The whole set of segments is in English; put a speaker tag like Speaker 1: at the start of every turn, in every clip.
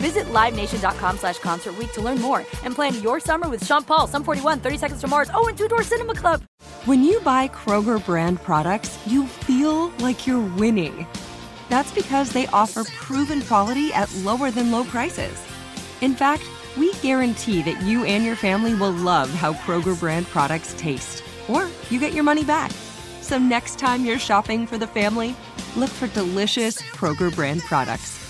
Speaker 1: Visit LiveNation.com slash Concert to learn more and plan your summer with Sean Paul, Sum 41, 30 Seconds to Mars, oh, and Two Door Cinema Club.
Speaker 2: When you buy Kroger brand products, you feel like you're winning. That's because they offer proven quality at lower than low prices. In fact, we guarantee that you and your family will love how Kroger brand products taste, or you get your money back. So next time you're shopping for the family, look for delicious Kroger brand products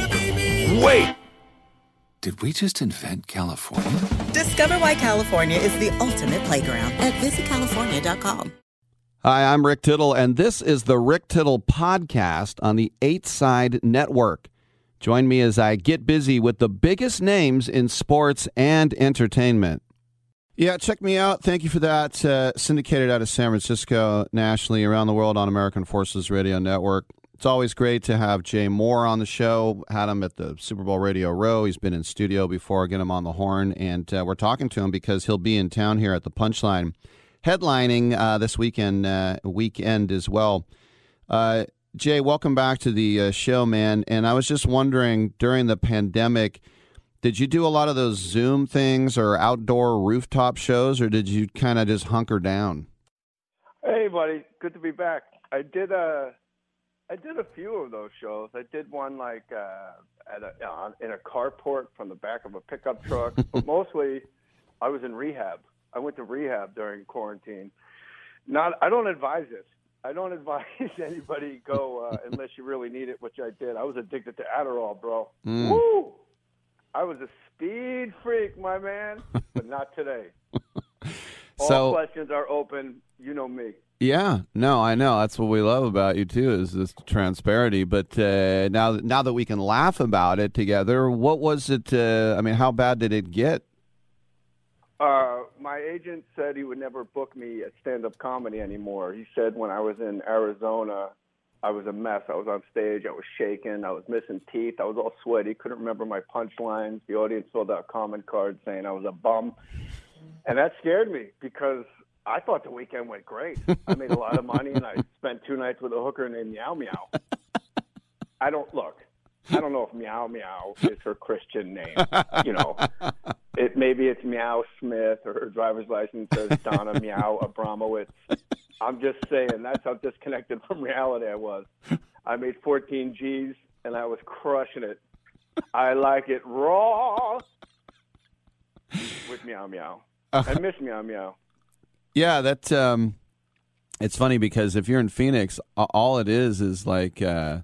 Speaker 3: Wait. Did we just invent California?
Speaker 4: Discover why California is the ultimate playground at visitcalifornia.com.
Speaker 5: Hi, I'm Rick Tittle, and this is the Rick Tittle Podcast on the Eight Side Network. Join me as I get busy with the biggest names in sports and entertainment. Yeah, check me out. Thank you for that. Uh, syndicated out of San Francisco, nationally, around the world on American Forces Radio Network. It's always great to have Jay Mohr on the show. Had him at the Super Bowl Radio Row. He's been in studio before. Get him on the horn, and uh, we're talking to him because he'll be in town here at the Punchline, headlining uh, this weekend uh, weekend as well. Uh, Jay, welcome back to the uh, show, man. And I was just wondering during the pandemic, did you do a lot of those Zoom things or outdoor rooftop shows, or did you kind of just hunker down?
Speaker 6: Hey, buddy, good to be back. I did a, I did a few of those shows. I did one like uh, at a uh, in a carport from the back of a pickup truck, but mostly I was in rehab. I went to rehab during quarantine. Not, I don't advise this. I don't advise anybody go uh, unless you really need it, which I did. I was addicted to Adderall, bro.
Speaker 5: Mm.
Speaker 6: Woo! I was a speed freak, my man, but not today. All
Speaker 5: So-
Speaker 6: questions are open. You know me.
Speaker 5: Yeah, no, I know. That's what we love about you too is this transparency. But uh, now, now that we can laugh about it together, what was it? Uh, I mean, how bad did it get?
Speaker 6: Uh, my agent said he would never book me at stand-up comedy anymore. He said when I was in Arizona, I was a mess. I was on stage. I was shaking. I was missing teeth. I was all sweaty. Couldn't remember my punchlines. The audience filled out comment cards saying I was a bum, and that scared me because I thought the weekend went great. I made a lot of money, and I spent two nights with a hooker named Meow Meow. I don't look. I don't know if Meow Meow is her Christian name. You know, it maybe it's Meow Smith or her driver's license says Donna Meow Abramowitz. I'm just saying that's how disconnected from reality I was. I made 14 G's and I was crushing it. I like it raw with Meow Meow. I miss Meow Meow.
Speaker 5: Yeah, that um, it's funny because if you're in Phoenix, all it is is like uh,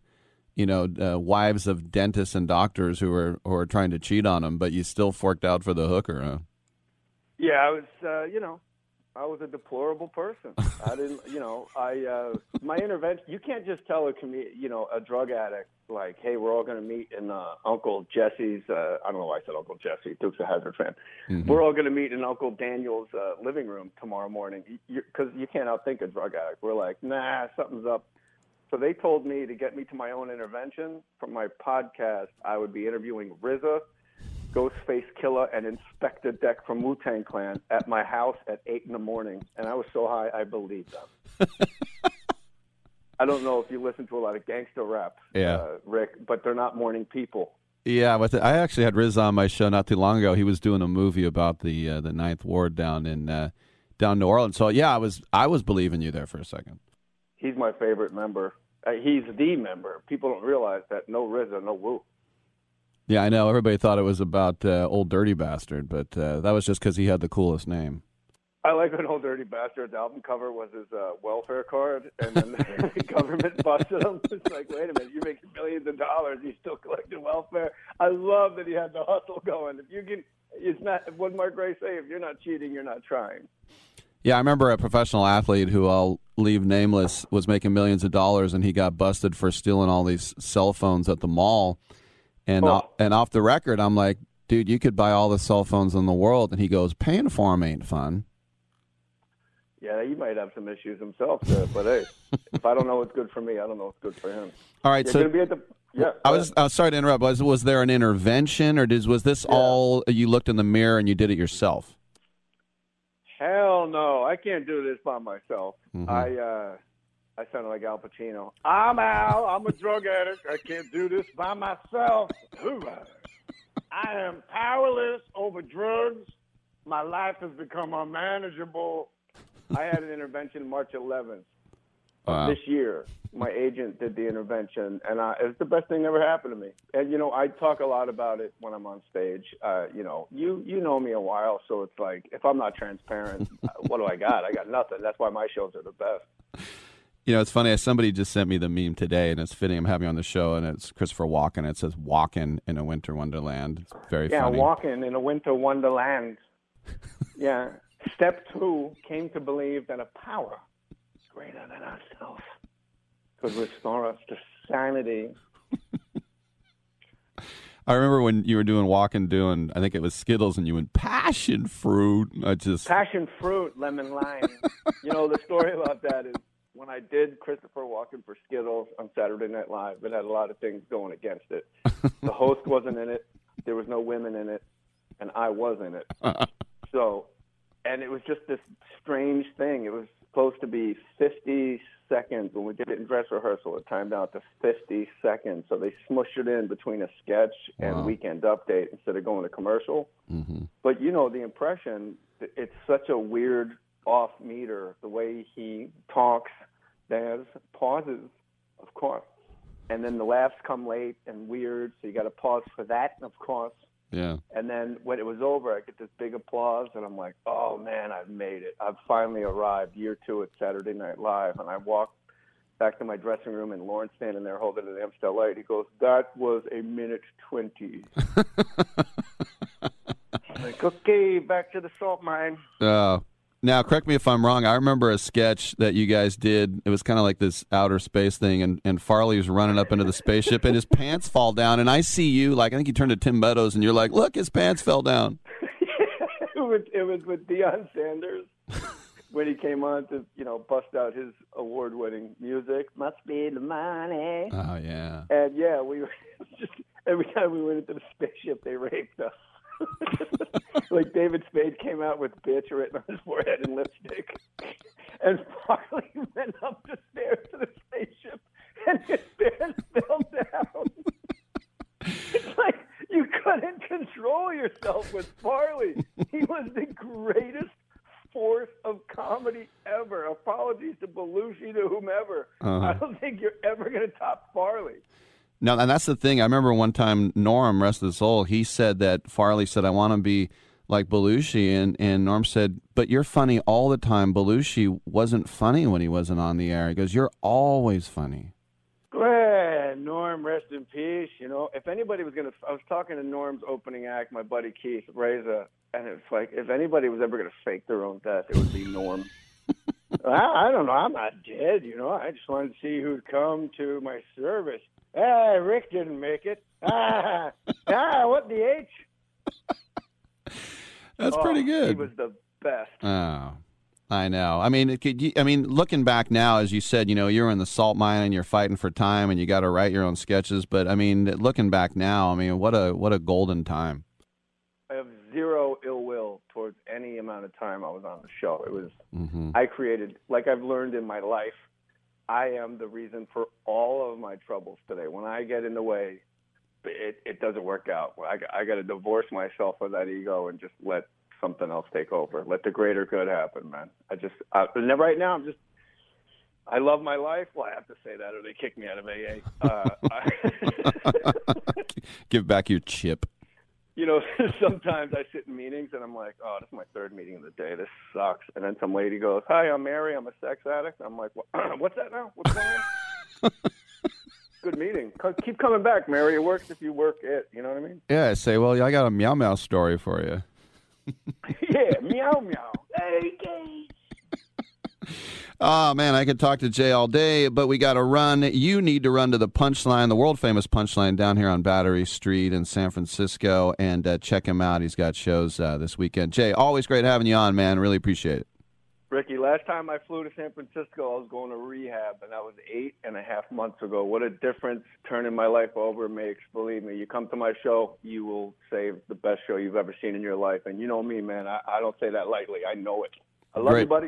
Speaker 5: you know uh, wives of dentists and doctors who are who are trying to cheat on them, but you still forked out for the hooker. Huh?
Speaker 6: Yeah, I was, uh, you know, I was a deplorable person. I didn't, you know, I uh, my intervention. You can't just tell a commu- you know, a drug addict like, hey, we're all going to meet in uh, Uncle Jesse's. Uh, I don't know why I said Uncle Jesse, Dukes of Hazzard fan. We're all going to meet in Uncle Daniel's uh, living room tomorrow morning because you, can't outthink a drug addict. We're like, nah, something's up. So they told me to get me to my own intervention from my podcast. I would be interviewing RZA, Ghostface Killah, and Inspectah Deck from Wu Tang Clan at my house at eight in the morning, and I was so high I believed them. I don't know if you listen to a lot of gangster rap,
Speaker 5: Yeah.
Speaker 6: uh, Rick, but they're not morning people.
Speaker 5: Yeah, but I actually had Riz on my show not too long ago. He was doing a movie about the uh, the Ninth Ward down in uh, down New Orleans. So yeah, I was I was believing you there for a second.
Speaker 6: He's my favorite member. Uh, he's the member. People don't realize that no RZA, no Wu.
Speaker 5: Yeah, I know. Everybody thought it was about uh, old dirty bastard, but uh, that was just because he had the coolest name.
Speaker 6: I like when Old Dirty Bastard's album cover was his uh, welfare card, and then the government busted him. It's like, wait a minute, you're making millions of dollars, you still collecting welfare. I love that he had the hustle going. If you can, it's not. What Mark Grace say? If you're not cheating, you're not trying.
Speaker 5: Yeah, I remember a professional athlete who I'll leave nameless was making millions of dollars, and he got busted for stealing all these cell phones at the mall. And
Speaker 6: Oh.
Speaker 5: uh, and off the record, I'm like, dude, you could buy all the cell phones in the world, and he goes, paying for them ain't fun.
Speaker 6: Yeah, he might have some issues himself, there, but hey, if I don't know what's good for me, I don't know what's good for him.
Speaker 5: All right,
Speaker 6: You're
Speaker 5: so
Speaker 6: be at the yeah.
Speaker 5: I was was sorry to interrupt. Was was there an intervention, or did, was this all you looked in the mirror and you did it yourself?
Speaker 6: Hell no, I can't do this by myself.
Speaker 5: Mhm.
Speaker 6: I uh I sound like Al Pacino. I'm Al. I'm a drug addict. I can't do this by myself. I am powerless over drugs. My life has become unmanageable. I had an intervention March 11th
Speaker 5: Wow.
Speaker 6: this year. My agent did the intervention, and I, it was the best thing that ever happened to me. And you know, I talk a lot about it when I'm on stage. Uh, you know, you you know me a while, so it's like if I'm not transparent, what do I got? I got nothing. That's why my shows are the best.
Speaker 5: You know, it's funny. Somebody just sent me the meme today, and it's fitting. I'm having on the show, and it's Christopher Walken. It says "Walking in a Winter Wonderland." It's very
Speaker 6: yeah,
Speaker 5: funny.
Speaker 6: walking in a winter wonderland. yeah. Step two came to believe that a power greater than ourselves could restore us to sanity.
Speaker 5: I remember when you were doing walking, doing I think it was Skittles, and you went passion fruit. I just
Speaker 6: Passion fruit, lemon lime. you know, the story about that is when I did Christopher Walken for Skittles on Saturday Night Live, it had a lot of things going against it. The host wasn't in it, there was no women in it, and I was in it. So, and it was just this strange thing. It was supposed to be 50 seconds when we did it in dress rehearsal. It timed out to 50 seconds. So they smushed it in between a sketch and
Speaker 5: Wow.
Speaker 6: weekend update instead of going to commercial.
Speaker 5: hmm
Speaker 6: But you know, the impression, it's such a weird off meter. The way he talks, there's pauses, of course. And then the laughs come late and weird, so you got to pause for that, of course.
Speaker 5: yeah.
Speaker 6: And then when it was over, I get this big applause, and I'm like, oh man, I've made it. I've finally arrived, year two at Saturday Night Live. And I walk back to my dressing room, and Lorne's standing there holding an Amstel Light. He goes, that was a minute 20. I'm like, okay, back to the salt mine.
Speaker 5: Uh, now, correct me if I'm wrong. I remember a sketch that you guys did. It was kind of like this outer space thing, and, and Farley was running up into the spaceship, and his pants fall down. And I see you, like, I think you turned to Tim Meadows, and you're like, look, his pants fell down.
Speaker 6: it, was, it was with Deion Sanders when he came on to, you know, bust out his award-winning music. Must be the money.
Speaker 5: Oh, yeah.
Speaker 6: And yeah, we were just every time we went into the spaceship, they raped us. like David Spade came out with "bitch" written on his forehead in lipstick, and Farley went up the stairs to the spaceship, and his pants fell down. it's like you couldn't control yourself with Farley. He was the greatest force of comedy ever. Apologies to Belushi, to whomever.
Speaker 5: Uh-huh.
Speaker 6: I don't think you're ever going to top Farley.
Speaker 5: No, and that's the thing. I remember one time Norm, rest of his soul, he said that Farley said, I want to be like Belushi. And, and Norm said, But you're funny all the time. Belushi wasn't funny when he wasn't on the air. He goes, You're always funny.
Speaker 6: Well, Norm, rest in peace. You know, if anybody was gonna, I was talking to Norm's opening act, my buddy Keith Reza, and it's like if anybody was ever gonna fake their own death, it would be Norm. I, I don't know. I'm not dead. You know, I just wanted to see who'd come to my service. Ah, Rick didn't make it. Ah, ah, what the H?
Speaker 5: That's
Speaker 6: Oh,
Speaker 5: pretty good.
Speaker 6: He was the best.
Speaker 5: Oh, I know. I mean, it could, I mean, looking back now, as you said, you know, you're in the salt mine and you're fighting for time, and you got to write your own sketches. But I mean, looking back now, I mean, what a what a golden time.
Speaker 6: I have zero ill will towards any amount of time I was on the show. It was
Speaker 5: hmm
Speaker 6: I created, like I've learned in my life, I am the reason for all of my troubles today. When I get in the way, it, it doesn't work out. I, I got to divorce myself of that ego and just let something else take over. Let the greater good happen, man. I just, I, right now, I'm just, I love my life. Well, I have to say that, or they kick me out of AA. Uh, I,
Speaker 5: Give back your chip.
Speaker 6: You know, sometimes I sit in meetings and I'm like, oh, this is my third meeting of the day. This sucks. And then some lady goes, hi, I'm Mary. I'm a sex addict. I'm like, what's that now? What's going on? Good meeting. Keep coming back, Mary. It works if you work it. You know what I mean?
Speaker 5: Yeah. I say, well, I got a meow meow story for you.
Speaker 6: yeah, meow meow. Hey, Gage.
Speaker 5: Oh man, I could talk to Jay all day, but we got to run. You need to run to the Punchline, the world famous Punchline down here on Battery Street in San Francisco, and uh, check him out. He's got shows uh, this weekend. Jay, always great having you on, man. Really appreciate it.
Speaker 6: Ricky, last time I flew to San Francisco, I was going to rehab, and that was eight and a half months ago. What a difference turning my life over makes. Believe me, you come to my show, you will say the best show you've ever seen in your life. And you know me, man. I, I don't say that lightly. I know it. I love
Speaker 5: Great.
Speaker 6: you, buddy.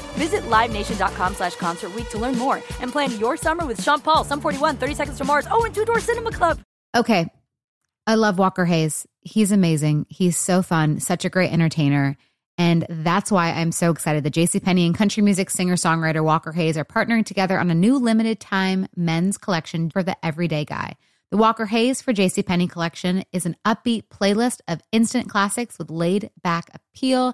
Speaker 1: Visit LiveNation.com slash Concert to learn more and plan your summer with Sean Paul, Sum 41, 30 Seconds to Mars, oh, and Two Door Cinema Club.
Speaker 7: Okay. I love Walker Hayes. He's amazing. He's so fun, such a great entertainer. And that's why I'm so excited that JCPenney and country music singer songwriter Walker Hayes are partnering together on a new limited time men's collection for the everyday guy. The Walker Hayes for JCPenney collection is an upbeat playlist of instant classics with laid back appeal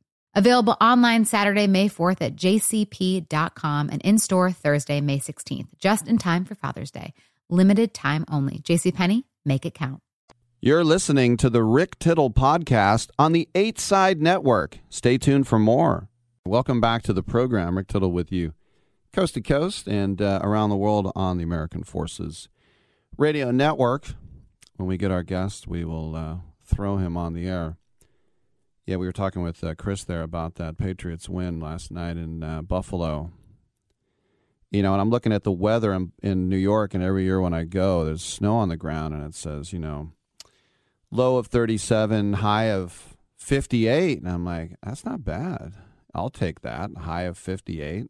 Speaker 7: Available online Saturday, May 4th at jcp.com and in store Thursday, May 16th, just in time for Father's Day. Limited time only. JCPenney, make it count.
Speaker 5: You're listening to the Rick Tittle podcast on the Eight Side Network. Stay tuned for more. Welcome back to the program. Rick Tittle with you, coast to coast and uh, around the world on the American Forces Radio Network. When we get our guest, we will uh, throw him on the air. Yeah, we were talking with uh, Chris there about that Patriots win last night in uh, Buffalo. You know, and I'm looking at the weather in, in New York, and every year when I go, there's snow on the ground, and it says, you know, low of 37, high of 58. And I'm like, that's not bad. I'll take that. High of 58.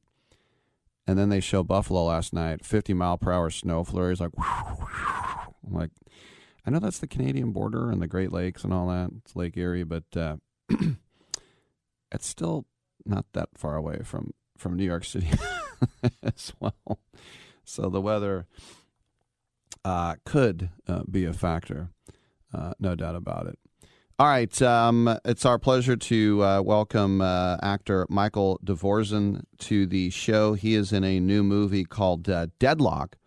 Speaker 5: And then they show Buffalo last night, 50 mile per hour snow flurries. Like, I'm like, I know that's the Canadian border and the Great Lakes and all that. It's Lake Erie, but uh, it's still not that far away from, from New York City as well. So the weather uh, could uh, be a factor. Uh, no doubt about it. All right, um, it's our pleasure to uh, welcome uh, actor Michael DeVorzon to the show. He is in a new movie called uh, Deadlock,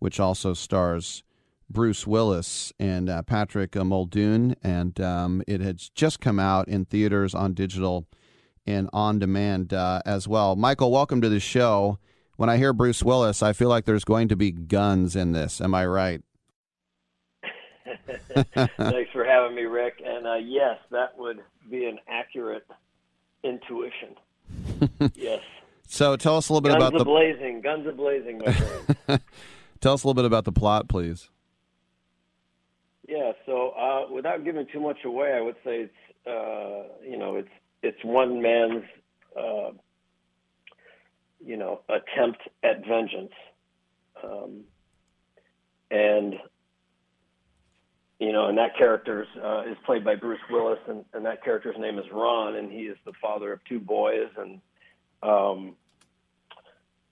Speaker 5: which also stars Bruce Willis and uh, Patrick Muldoon, and um, it has just come out in theaters, on digital, and on demand uh, as well. Michael, welcome to the show. When I hear Bruce Willis, I feel like there's going to be guns in this. Am I right?
Speaker 8: Thanks for having me, Rick. And uh, yes, that would be an accurate intuition. yes.
Speaker 5: So tell us a little bit
Speaker 8: guns
Speaker 5: about the
Speaker 8: blazing, guns are blazing, my friend.
Speaker 5: tell us a little bit about the plot, please.
Speaker 8: Yeah. So uh, without giving too much away, I would say it's uh, you know it's it's one man's uh, you know attempt at vengeance, um, and you know, and that character uh, is played by Bruce Willis, and, and that character's name is Ron, and he is the father of two boys, and um,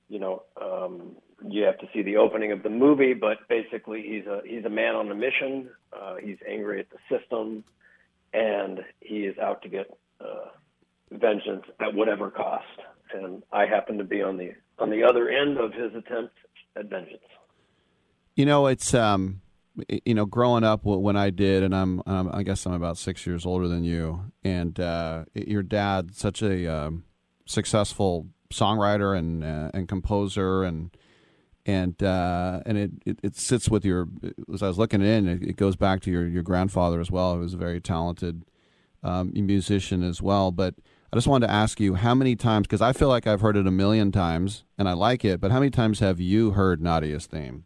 Speaker 8: you know, um, you have to see the opening of the movie, but basically he's a he's a man on a mission. Uh, he's angry at the system, and he is out to get uh, vengeance at whatever cost. And I happen to be on the on the other end of his attempt at vengeance.
Speaker 5: You know, it's um, you know, growing up when I did, and I'm, um, I guess I'm about six years older than you, and uh, your dad, such a um, successful songwriter and uh, and composer, and and uh, and it, it, it sits with your. As I was looking in, it, it, goes back to your your grandfather as well, who was a very talented um, musician as well. But I just wanted to ask you how many times, because I feel like I've heard it a million times and I like it, but how many times have you heard Nadia's theme?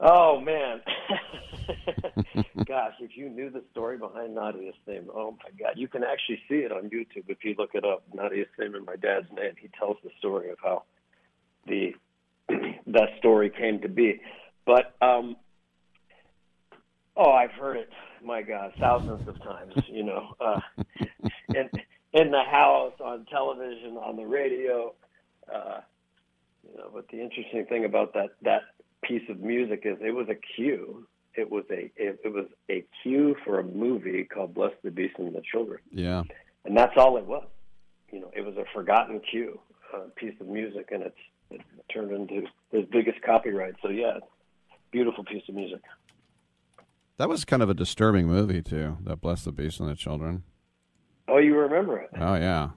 Speaker 8: Oh man, gosh! If you knew the story behind Nadia's theme, oh my God, you can actually see it on YouTube if you look it up. Nadia's theme and my dad's name. He tells the story of how the that story came to be. But um, oh, I've heard it. My God, thousands of times. You know, uh, in in the house, on television, on the radio. Uh, you know, but the interesting thing about that that piece of music is it was a cue. It was a it, it was a cue for a movie called Bless the Beast and the Children.
Speaker 5: Yeah,
Speaker 8: and that's all it was. You know, it was a forgotten cue, a piece of music, and it's it turned into his biggest copyright. So yeah, beautiful piece of music.
Speaker 5: That was kind of a disturbing movie too. That Bless the Beast and the Children.
Speaker 8: Oh, you remember it?
Speaker 5: Oh yeah.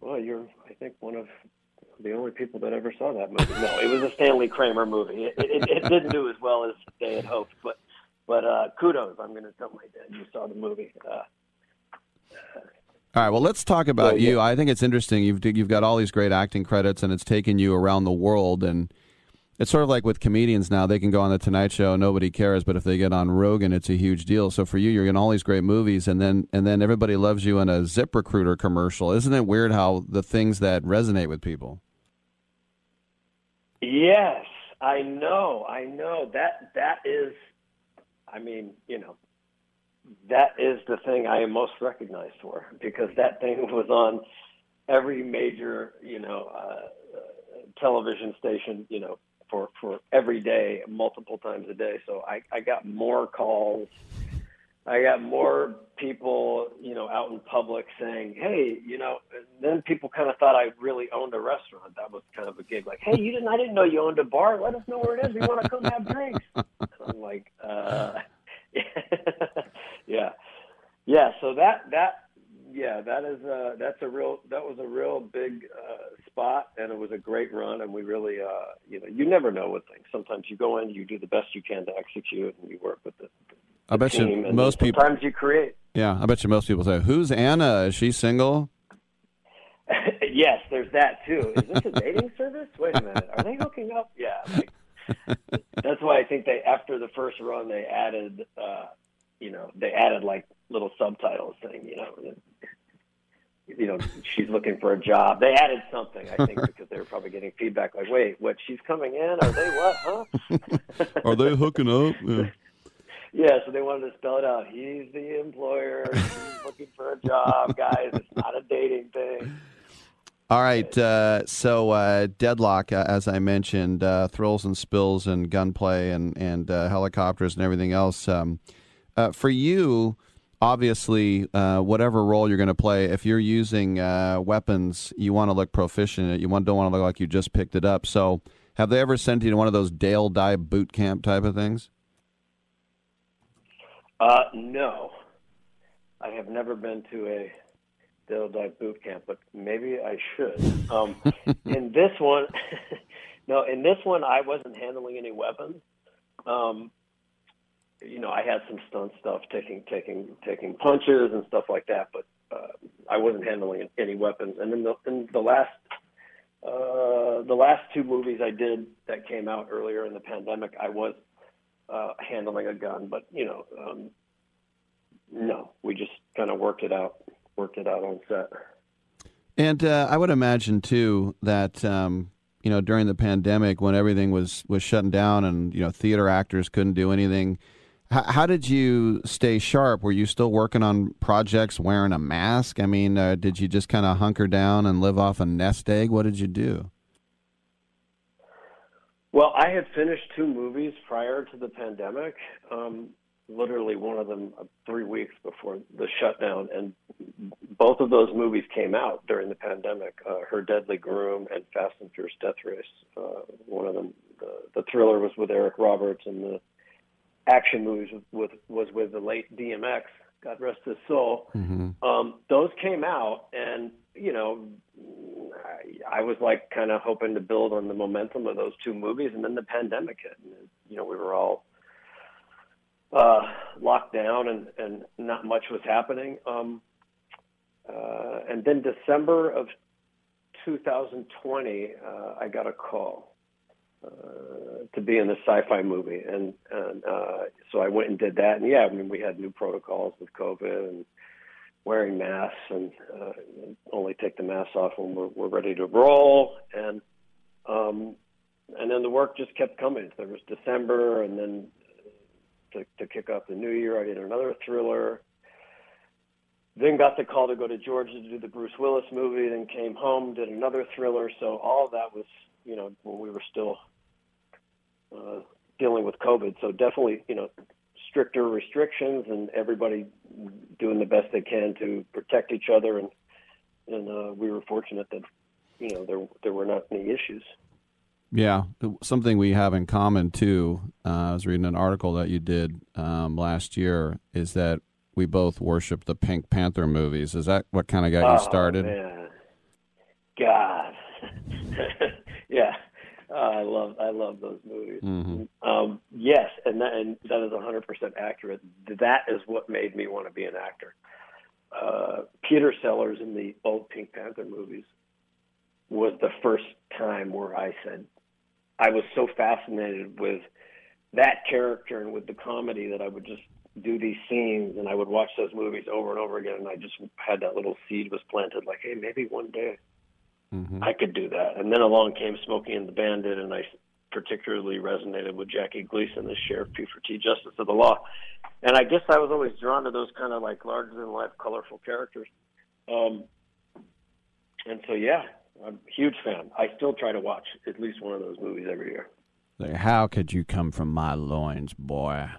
Speaker 8: Well, you're I think one of the only people that ever saw that movie. No, it was a Stanley Kramer movie. It, it, it didn't do as well as they had hoped, but but uh, kudos. I'm going to tell my dad you saw the movie. Uh,
Speaker 5: all right. Well, let's talk about well, you. I think it's interesting. You've you've got all these great acting credits, and it's taken you around the world. And it's sort of like with comedians now; they can go on the Tonight Show, nobody cares. But if they get on Rogan, it's a huge deal. So for you, you're in all these great movies, and then and then everybody loves you in a Zip Recruiter commercial. Isn't it weird how the things that resonate with people?
Speaker 8: Yes, I know. I know that that is. I mean, you know, that is the thing I am most recognized for because that thing was on every major, you know, uh, television station, you know, for for every day, multiple times a day. So I I got more calls I got more people, you know, out in public saying, "Hey, you know." then people kind of thought I really owned a restaurant. That was kind of a gig, like, "Hey, you didn't? I didn't know you owned a bar. Let us know where it is. We want to come have drinks." I'm like, uh, "Yeah, yeah." So that that yeah, that is uh that's a real that was a real big uh spot and it was a great run and we really uh you know you never know with things. Sometimes you go in, you do the best you can to execute and you work with the,
Speaker 5: I bet you most people.
Speaker 8: Sometimes you create.
Speaker 5: Yeah, I bet you most people say, "Who's Anna? Is she single?"
Speaker 8: yes, there's that too. Is this a dating service? Wait a minute, are they hooking up? Yeah, like, that's why I think they after the first run they added, uh, you know, they added like little subtitles saying, you know, you know, she's looking for a job. They added something, I think, because they were probably getting feedback like, wait, what? She's coming in? Are they what? Huh?
Speaker 5: Are they hooking up? Yeah.
Speaker 8: Yeah, so they wanted to spell it out. He's the employer. He's looking for a job, guys. It's not a dating thing.
Speaker 5: All right. Uh, so, uh, Deadlock, uh, as I mentioned, uh, thrills and spills and gunplay and and uh, helicopters and everything else. Um, uh, for you, obviously, whatever role you're going to play, if you're using weapons, you want to look proficient. You want don't want to look like you just picked it up. So, have they ever sent you to one of those Dale Dye boot camp type of things?
Speaker 8: No, I have never been to a Dale Dye boot camp, but maybe I should. Um, in this one, no, in this one, I wasn't handling any weapons. Um, you know, I had some stunt stuff, taking taking taking punches and stuff like that, but uh, I wasn't handling any weapons. And then the in the last uh, the last two movies I did that came out earlier in the pandemic, I was uh, handling a gun, but you know, um, no, we just kind of worked it out, worked it out on set.
Speaker 5: And uh, I would imagine too that um, you know during the pandemic when everything was was shutting down and you know theater actors couldn't do anything. H- how did you stay sharp? Were you still working on projects wearing a mask? I mean, uh, did you just kind of hunker down and live off a nest egg? What did you do?
Speaker 8: Well, I had finished two movies prior to the pandemic. Um, literally one of them uh, three weeks before the shutdown, and both of those movies came out during the pandemic. Uh, Her Deadly Groom and Fast and Furious Death Race. Uh, one of them, the, the thriller was with Eric Roberts, and the action movies with, was with the late DMX. God rest his soul.
Speaker 5: Mm-hmm.
Speaker 8: Um, those came out, and you know, I, I was like kind of hoping to build on the momentum of those two movies, and then the pandemic hit. And, you know, we were all uh, locked down, and and not much was happening. Um, uh, and then December of 2020, uh, I got a call uh, to be in a sci-fi movie, and and uh, so I went and did that. And yeah, I mean, we had new protocols with COVID and wearing masks, and uh, only take the masks off when we're, we're ready to roll. And um, and then the work just kept coming. There was December, and then to, to kick off the new year, I did another thriller. Then got the call to go to Georgia to do the Bruce Willis movie. Then came home, did another thriller. So all that was, you know, when we were still uh, dealing with COVID. So definitely, you know, stricter restrictions and everybody doing the best they can to protect each other. And and uh, we were fortunate that, you know, there there were not any issues.
Speaker 5: Yeah, something we have in common too. Uh, I was reading an article that you did um, last year. Is that we both worship the Pink Panther movies? Is that what kind of got
Speaker 8: oh,
Speaker 5: you started?
Speaker 8: Man. God, yeah, uh, I love I love those movies.
Speaker 5: Mm-hmm.
Speaker 8: Um, yes, and that, and that is 100 percent accurate. That is what made me want to be an actor. Uh, Peter Sellers in the old Pink Panther movies was the first time where I said I was so fascinated with that character and with the comedy that I would just do these scenes and I would watch those movies over and over again and I just had that little seed was planted like hey maybe one day
Speaker 5: mm-hmm.
Speaker 8: I could do that. And then along came Smokey and the Bandit and I particularly resonated with Jackie Gleason as Sheriff Buford T Justice of the Law. And I guess I was always drawn to those kind of like larger than life colorful characters. Um and so yeah I'm a huge fan I still try to watch at least one of those movies every year
Speaker 5: like, how could you come from my loins boy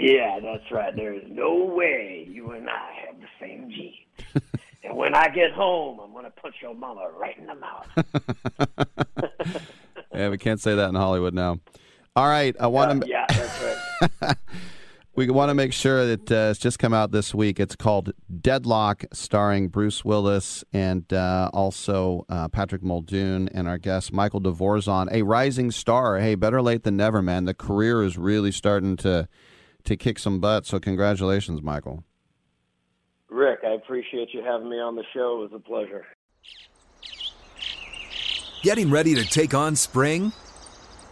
Speaker 8: yeah, that's right. There is no way you and I have the same genes. and when I get home, I'm going to punch your mama right in the mouth.
Speaker 5: yeah, we can't say that in Hollywood now. All right, I want
Speaker 8: uh,
Speaker 5: to.
Speaker 8: Yeah, that's right.
Speaker 5: we want to make sure that uh, it's just come out this week. It's called Deadlock, starring Bruce Willis and uh, also uh, Patrick Muldoon and our guest Michael DeVorzon, a rising star. Hey, better late than never, man. The career is really starting to to kick some butt. So congratulations, Michael.
Speaker 8: Rick, I appreciate you having me on the show. It was a pleasure.
Speaker 9: Getting ready to take on spring?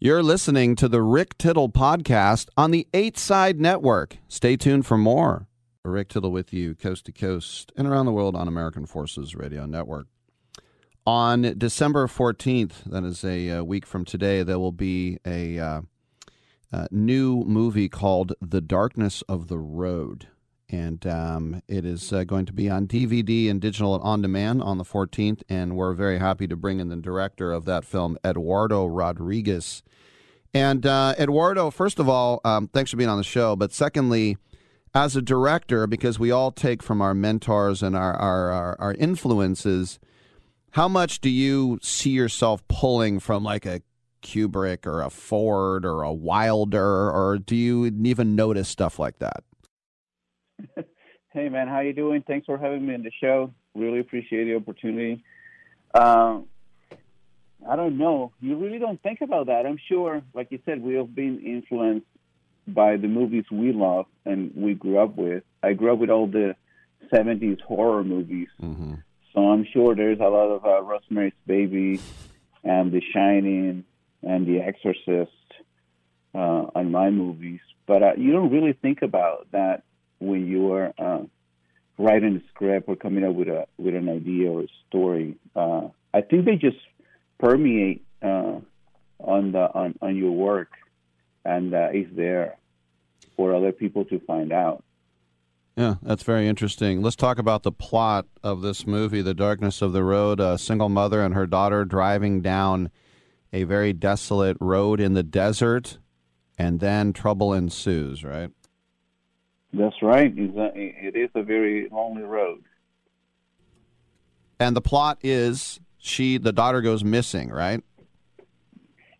Speaker 5: You're listening to the Rick Tittle podcast on the Eight Side Network. Stay tuned for more. Rick Tittle with you, coast to coast and around the world on American Forces Radio Network. On December 14th, that is a, uh, week from today, there will be a uh, uh, new movie called The Darkness of the Road. And um, it is uh, going to be on DVD and digital on demand on the 14th. And we're very happy to bring in the director of that film, Eduardo Rodriguez. And uh, Eduardo, first of all, um, thanks for being on the show. But secondly, as a director, because we all take from our mentors and our, our, our, our influences, how much do you see yourself pulling from like a Kubrick or a Ford or a Wilder, or do you even notice stuff like that?
Speaker 10: hey man, how you doing? Thanks for having me on the show. Really appreciate the opportunity. Um, I don't know. You really don't think about that. I'm sure, like you said, we have been influenced by the movies we love and we grew up with. I grew up with all the 70s horror movies. Mm-hmm. So I'm sure there's a lot of uh, Rosemary's Baby and The Shining and The Exorcist uh, on my movies. But uh, you don't really think about that when you are uh, writing a script or coming up with a with an idea or a story. Uh, I think they just permeate uh, on the on, on your work, and uh, is there for other people to find out.
Speaker 5: Yeah, that's very interesting. Let's talk about the plot of this movie, The Darkness of the Road. A single mother and her daughter driving down a very desolate road in the desert, and then trouble ensues, right?
Speaker 10: That's right. It is a very lonely road.
Speaker 5: And the plot is she, the daughter goes missing, right?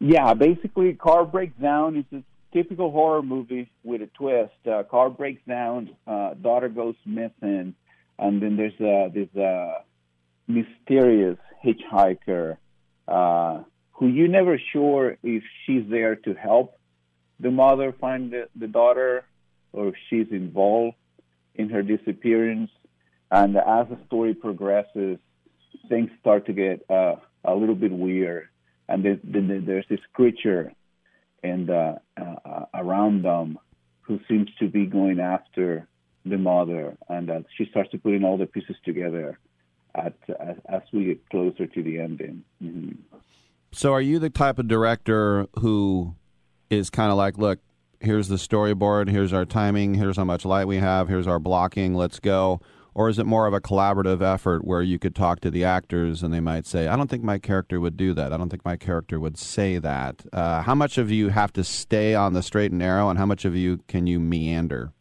Speaker 10: Yeah, basically, car breaks down. It's a typical horror movie with a twist. Uh, car breaks down, uh, daughter goes missing, and then there's uh, this uh, mysterious hitchhiker uh, who you never sure if she's there to help the mother find the, the daughter or she's involved in her disappearance. And as the story progresses, things start to get uh, a little bit weird. And then, then there's this creature and uh, uh, around them who seems to be going after the mother, and uh, she starts to put in all the pieces together at, as, as we get closer to the ending. Mm-hmm.
Speaker 5: So, are you the type of director who is kind of like, look, here's the storyboard, here's our timing, here's how much light we have, here's our blocking, let's go? Or is it more of a collaborative effort where you could talk to the actors and they might say, I don't think my character would do that. I don't think my character would say that. Uh, how much of you have to stay on the straight and narrow, and how much of you can you meander?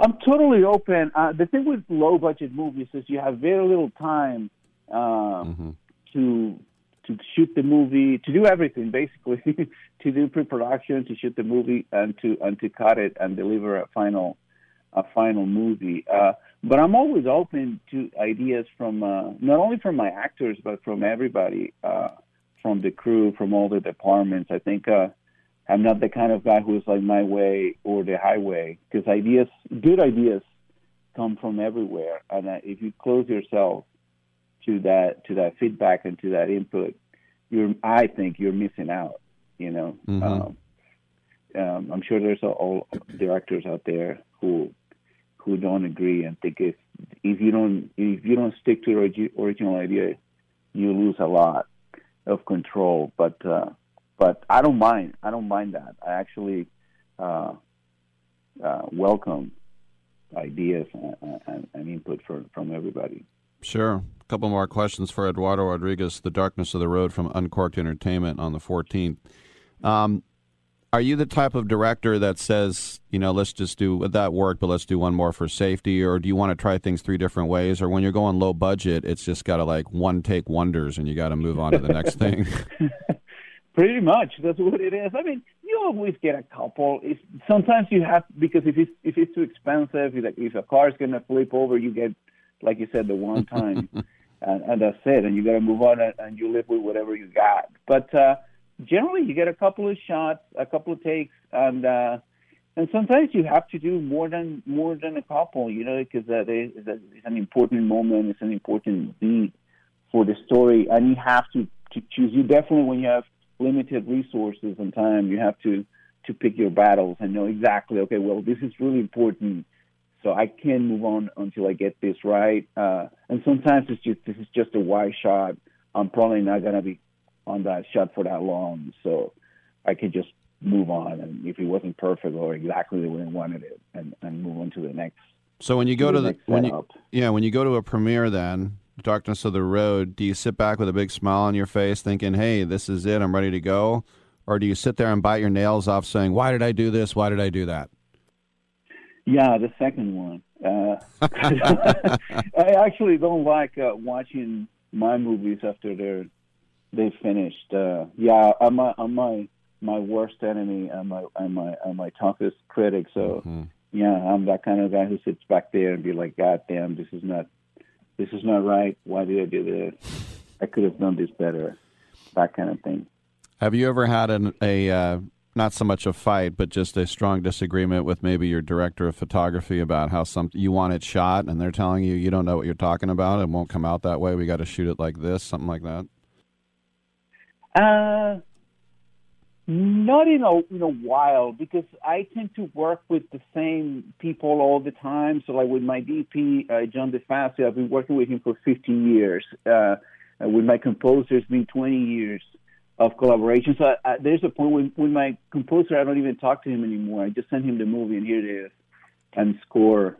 Speaker 10: I'm totally open. Uh, the thing with low budget movies is you have very little time uh, mm-hmm. to to shoot the movie, to do everything basically, to do pre-production, to shoot the movie, and to and to cut it and deliver a final a final movie. Uh, but I'm always open to ideas from uh, not only from my actors, but from everybody, uh, from the crew, from all the departments. I think uh, I'm not the kind of guy who's like my way or the highway, because ideas, good ideas, come from everywhere. And uh, if you close yourself to that to that feedback and to that input, you're I think you're missing out. You know. Mm-hmm. Um, um, I'm sure there's all directors out there who who don't agree and think if if you don't if you don't stick to the original idea, you lose a lot of control. But uh, but I don't mind. I don't mind that. I actually uh, uh, welcome ideas and, and, and input from from everybody.
Speaker 5: Sure. A couple more questions for Eduardo Rodriguez. The Darkness of the Road from Uncorked Entertainment on the 14th. Um, are you the type of director that says, you know, let's just do that work, but let's do one more for safety, or do you want to try things three different ways? Or when you're going low budget, it's just got to like one take wonders, and you got to move on to the next thing.
Speaker 10: Pretty much, that's what it is. I mean, you always get a couple. It's, sometimes you have because if it's if it's too expensive, like if a car is going to flip over, you get, like you said, the one time. and, and that's it. And you got to move on and, and you live with whatever you got. But uh, generally, you get a couple of shots, a couple of takes, and uh, and sometimes you have to do more than more than a couple. You know, because that is it's an important moment, it's an important beat for the story, and you have to to choose. You definitely when you have limited resources and time, you have to to pick your battles and know exactly. Okay, well, this is really important so I can move on until I get this right. Uh, and sometimes it's just this is just a wide shot. I'm probably not gonna be on that shot for that long, so I could just move on. And if it wasn't perfect or exactly the way I wanted it, and, and move on to the next.
Speaker 5: So when you go to the,
Speaker 10: the
Speaker 5: when you yeah when you go to a premiere, then Darkness of the Road, do you sit back with a big smile on your face, thinking, "Hey, this is it. I'm ready to go," or do you sit there and bite your nails off, saying, "Why did I do this? Why did I do that?"
Speaker 10: Yeah, the second one. Uh, I actually don't like uh, watching my movies after they're they finished. Uh, yeah, I'm my I'm my my worst enemy. I'm my I'm my I'm my toughest critic. So
Speaker 5: mm-hmm.
Speaker 10: yeah, I'm that kind of guy who sits back there and be like, God damn, this is not this is not right. Why did I do this? I could have done this better. That kind of thing.
Speaker 5: Have you ever had an, a uh, not so much a fight, but just a strong disagreement with maybe your director of photography about how some you want it shot, and they're telling you you don't know what you're talking about, it won't come out that way. We got to shoot it like this, something like that.
Speaker 10: Uh, not in a in a while because I tend to work with the same people all the time. So like with my DP, uh, John DeFazio, I've been working with him for 15 years. Uh, with my composer, it's been 20 years of collaboration. So I, I, there's a point when, when my composer, I don't even talk to him anymore. I just send him the movie, and here it is, and score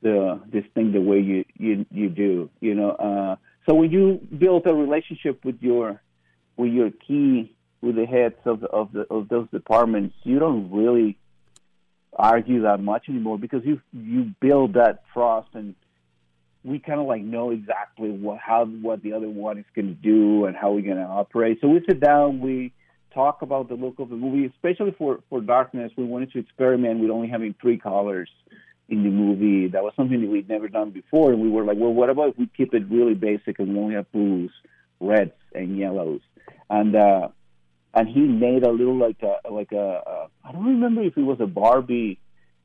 Speaker 10: the this thing the way you you you do. You know, uh, so when you build a relationship with your with your key with the heads of the, of the of those departments, you don't really argue that much anymore because you you build that trust and we kind of like know exactly what how what the other one is going to do and how we're going to operate. So we sit down, we talk about the look of the movie, especially for for Darkness. We wanted to experiment with only having three colors in the movie. That was something that we'd never done before, and we were like, well, what about if we keep it really basic and we only have blues, reds, and yellows? And uh, and he made a little like a like a, a I don't remember if it was a Barbie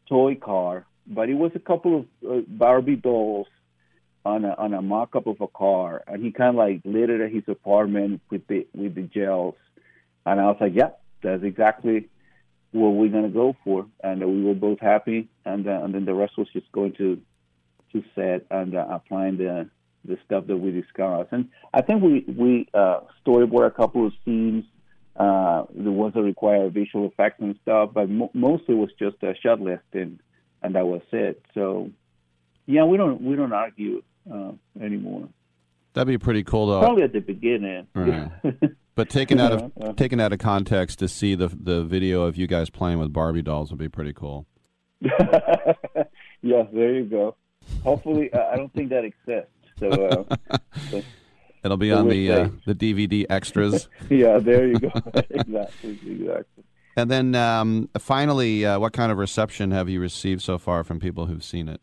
Speaker 10: toy car, but it was a couple of uh, Barbie dolls on a on a mock up of a car, and he kind of like lit it at his apartment with the with the gels, and I was like, yeah, that's exactly what we're gonna go for, and we were both happy, and uh, and then the rest was just going to to set and uh, applying the the stuff that we discussed, and I think we we uh, storyboard a couple of scenes. Uh, the ones that require visual effects and stuff, but mo- mostly it was just a shot list and and that was it. So yeah, we don't we don't argue uh, anymore.
Speaker 5: That'd be pretty cool, though.
Speaker 10: Probably at the beginning.
Speaker 5: Right. but taken out of uh, taken out of context to see the the video of you guys playing with Barbie dolls would be pretty cool.
Speaker 10: yeah, there you go. Hopefully, uh, I don't think that exists. So. Uh, so
Speaker 5: It'll be so on the uh, the DVD extras.
Speaker 10: yeah, there you go. exactly, exactly.
Speaker 5: And then um, finally, uh, what kind of reception have you received so far from people who've seen it?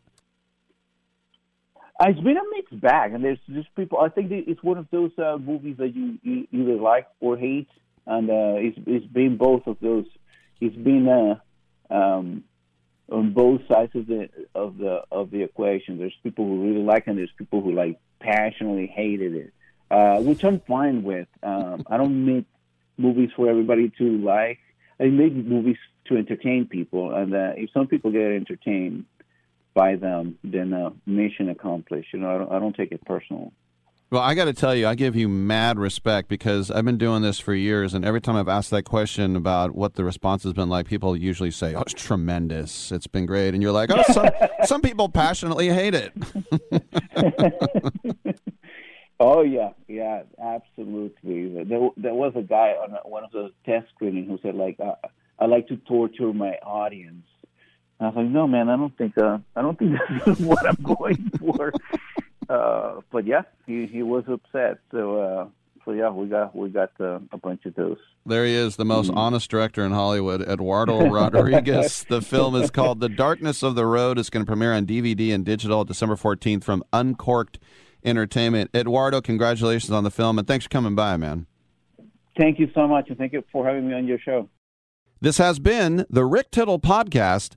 Speaker 10: It's been a mixed bag, and there's just people. I think it's one of those uh, movies that you, you either like or hate, and uh, it's it's been both of those. It's been uh, um, on both sides of the of the of the equation. There's people who really like it, and there's people who like passionately hated it, uh, which I'm fine with. Um, I don't make movies for everybody to like. I make movies to entertain people, and uh, if some people get entertained by them, then uh, mission accomplished. You know, I don't, I don't take it personal.
Speaker 5: Well, I got to tell you, I give you mad respect because I've been doing this for years, and every time I've asked that question about what the response has been like, people usually say, "Oh, it's tremendous. It's been great," and you're like, "Oh, some, some people passionately hate it."
Speaker 10: oh yeah, yeah, absolutely. There, there was a guy on one of the test screenings who said, "Like, uh, I like to torture my audience." I was like, no, man, I don't think uh, I don't think that's what I'm going for. uh, but yeah, he he was upset. So uh, so yeah, we got we got uh, a bunch of those.
Speaker 5: There he is, the most mm. honest director in Hollywood, Eduardo Rodriguez. the film is called The Darkness of the Road. It's going to premiere on DVD and digital December 14th from Uncorked entertainment. Eduardo, congratulations on the film, and thanks for coming by, man.
Speaker 10: Thank you so much, and thank you for having me on your show.
Speaker 5: This has been the Rick Tittle Podcast